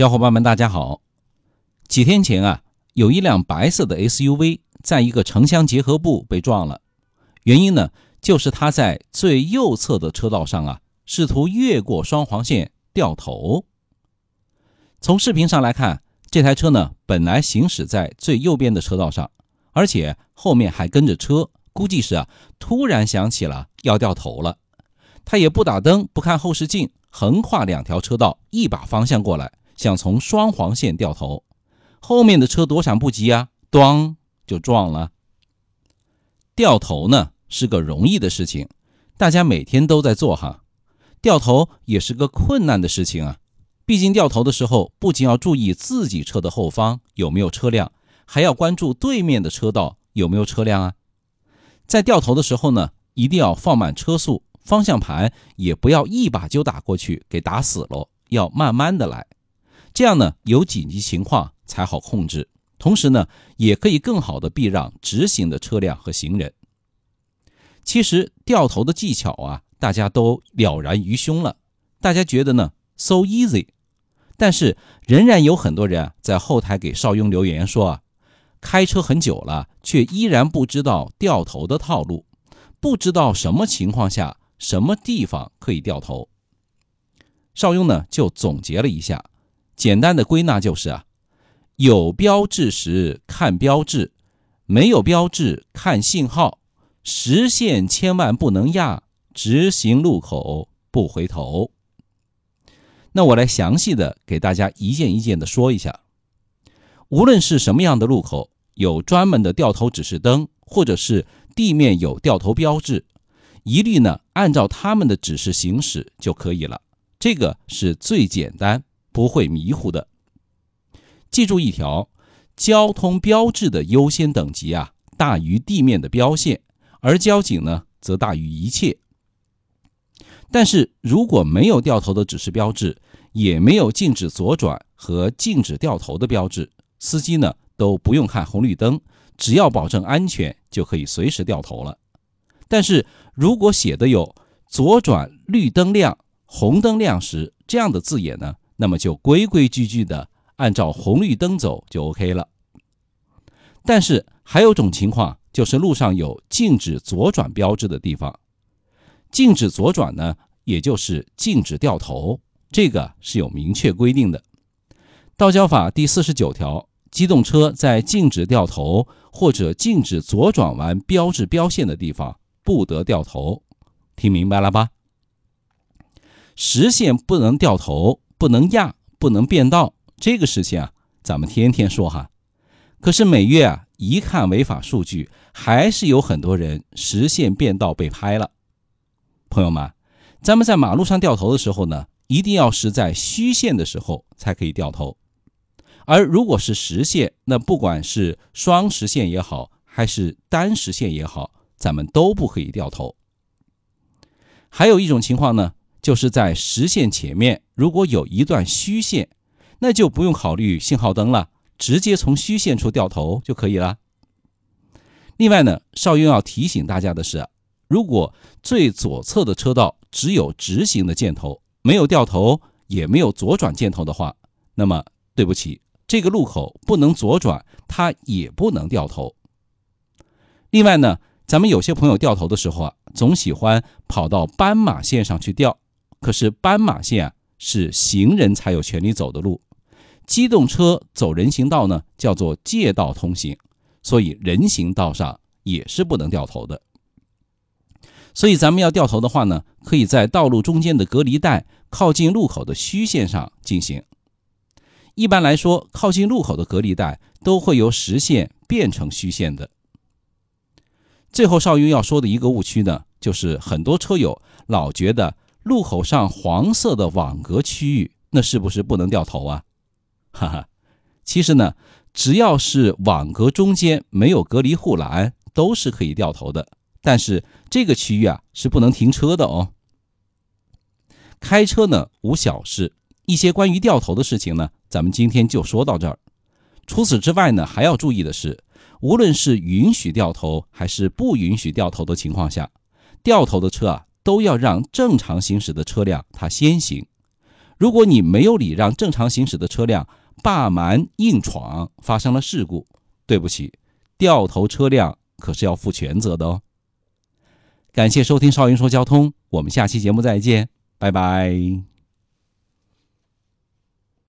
小伙伴们，大家好。几天前啊，有一辆白色的 SUV 在一个城乡结合部被撞了，原因呢，就是它在最右侧的车道上啊，试图越过双黄线掉头。从视频上来看，这台车呢，本来行驶在最右边的车道上，而且后面还跟着车，估计是啊，突然想起了要掉头了。他也不打灯，不看后视镜，横跨两条车道，一把方向过来。想从双黄线掉头，后面的车躲闪不及啊，咣就撞了。掉头呢是个容易的事情，大家每天都在做哈。掉头也是个困难的事情啊，毕竟掉头的时候不仅要注意自己车的后方有没有车辆，还要关注对面的车道有没有车辆啊。在掉头的时候呢，一定要放慢车速，方向盘也不要一把就打过去，给打死了，要慢慢的来。这样呢，有紧急情况才好控制，同时呢，也可以更好的避让直行的车辆和行人。其实掉头的技巧啊，大家都了然于胸了，大家觉得呢，so easy。但是仍然有很多人，在后台给邵雍留言说啊，开车很久了，却依然不知道掉头的套路，不知道什么情况下、什么地方可以掉头。邵雍呢，就总结了一下。简单的归纳就是啊，有标志时看标志，没有标志看信号，实线千万不能压，直行路口不回头。那我来详细的给大家一件一件的说一下。无论是什么样的路口，有专门的掉头指示灯，或者是地面有掉头标志，一律呢按照他们的指示行驶就可以了。这个是最简单。不会迷糊的。记住一条，交通标志的优先等级啊，大于地面的标线，而交警呢，则大于一切。但是如果没有掉头的指示标志，也没有禁止左转和禁止掉头的标志，司机呢都不用看红绿灯，只要保证安全，就可以随时掉头了。但是如果写的有“左转绿灯亮，红灯亮时”这样的字眼呢？那么就规规矩矩的按照红绿灯走就 OK 了。但是还有种情况，就是路上有禁止左转标志的地方，禁止左转呢，也就是禁止掉头，这个是有明确规定的。道交法第四十九条，机动车在禁止掉头或者禁止左转弯标志标线的地方，不得掉头。听明白了吧？实线不能掉头。不能压，不能变道，这个事情啊，咱们天天说哈。可是每月啊，一看违法数据，还是有很多人实线变道被拍了。朋友们，咱们在马路上掉头的时候呢，一定要是在虚线的时候才可以掉头。而如果是实线，那不管是双实线也好，还是单实线也好，咱们都不可以掉头。还有一种情况呢。就是在实线前面，如果有一段虚线，那就不用考虑信号灯了，直接从虚线处掉头就可以了。另外呢，邵雍要提醒大家的是，如果最左侧的车道只有直行的箭头，没有掉头，也没有左转箭头的话，那么对不起，这个路口不能左转，它也不能掉头。另外呢，咱们有些朋友掉头的时候啊，总喜欢跑到斑马线上去掉。可是斑马线啊是行人才有权利走的路，机动车走人行道呢叫做借道通行，所以人行道上也是不能掉头的。所以咱们要掉头的话呢，可以在道路中间的隔离带靠近路口的虚线上进行。一般来说，靠近路口的隔离带都会由实线变成虚线的。最后，邵雍要说的一个误区呢，就是很多车友老觉得。路口上黄色的网格区域，那是不是不能掉头啊？哈哈，其实呢，只要是网格中间没有隔离护栏，都是可以掉头的。但是这个区域啊，是不能停车的哦。开车呢无小事，一些关于掉头的事情呢，咱们今天就说到这儿。除此之外呢，还要注意的是，无论是允许掉头还是不允许掉头的情况下，掉头的车啊。都要让正常行驶的车辆它先行。如果你没有礼让正常行驶的车辆霸蛮硬闯，发生了事故，对不起，掉头车辆可是要负全责的哦。感谢收听少云说交通，我们下期节目再见，拜拜。